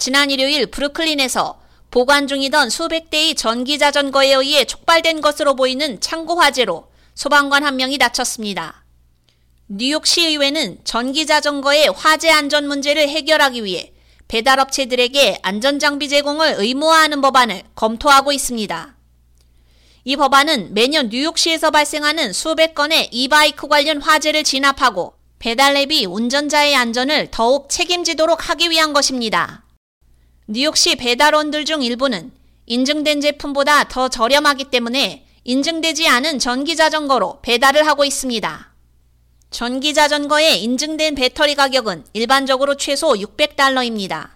지난 일요일 브루클린에서 보관 중이던 수백 대의 전기 자전거에 의해 촉발된 것으로 보이는 창고 화재로 소방관 한 명이 다쳤습니다. 뉴욕시의회는 전기 자전거의 화재 안전 문제를 해결하기 위해 배달업체들에게 안전장비 제공을 의무화하는 법안을 검토하고 있습니다. 이 법안은 매년 뉴욕시에서 발생하는 수백 건의 이바이크 관련 화재를 진압하고 배달 앱이 운전자의 안전을 더욱 책임지도록 하기 위한 것입니다. 뉴욕시 배달원들 중 일부는 인증된 제품보다 더 저렴하기 때문에 인증되지 않은 전기 자전거로 배달을 하고 있습니다. 전기 자전거의 인증된 배터리 가격은 일반적으로 최소 600달러입니다.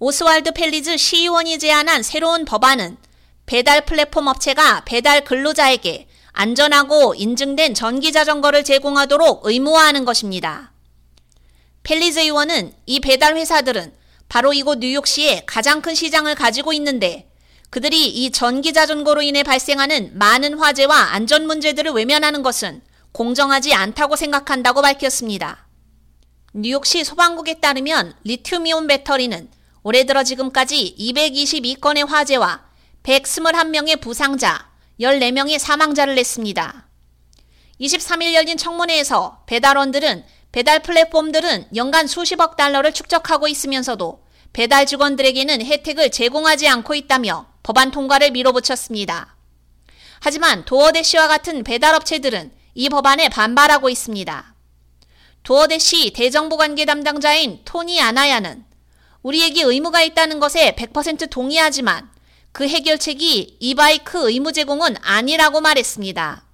오스왈드 펠리즈 시의원이 제안한 새로운 법안은 배달 플랫폼 업체가 배달 근로자에게 안전하고 인증된 전기 자전거를 제공하도록 의무화하는 것입니다. 펠리즈 의원은 이 배달 회사들은 바로 이곳 뉴욕시에 가장 큰 시장을 가지고 있는데 그들이 이 전기 자전거로 인해 발생하는 많은 화재와 안전 문제들을 외면하는 것은 공정하지 않다고 생각한다고 밝혔습니다. 뉴욕시 소방국에 따르면 리튬이온 배터리는 올해 들어 지금까지 222건의 화재와 121명의 부상자, 14명의 사망자를 냈습니다. 23일 열린 청문회에서 배달원들은 배달 플랫폼들은 연간 수십억 달러를 축적하고 있으면서도 배달 직원들에게는 혜택을 제공하지 않고 있다며 법안 통과를 밀어붙였습니다. 하지만 도어대시와 같은 배달업체들은 이 법안에 반발하고 있습니다. 도어대시 대정부 관계 담당자인 토니 아나야는 우리에게 의무가 있다는 것에 100% 동의하지만 그 해결책이 이바이크 의무 제공은 아니라고 말했습니다.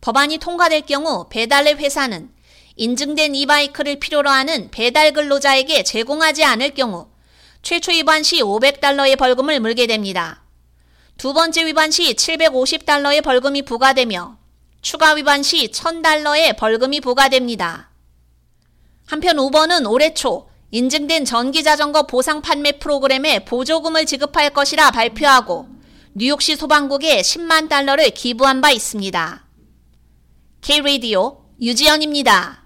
법안이 통과될 경우 배달앱 회사는 인증된 이바이크를 필요로 하는 배달 근로자에게 제공하지 않을 경우 최초 위반 시 500달러의 벌금을 물게 됩니다. 두 번째 위반 시 750달러의 벌금이 부과되며 추가 위반 시 1000달러의 벌금이 부과됩니다. 한편 우버는 올해 초 인증된 전기자전거 보상 판매 프로그램에 보조금을 지급할 것이라 발표하고 뉴욕시 소방국에 10만 달러를 기부한 바 있습니다. K-Radio 유지연입니다.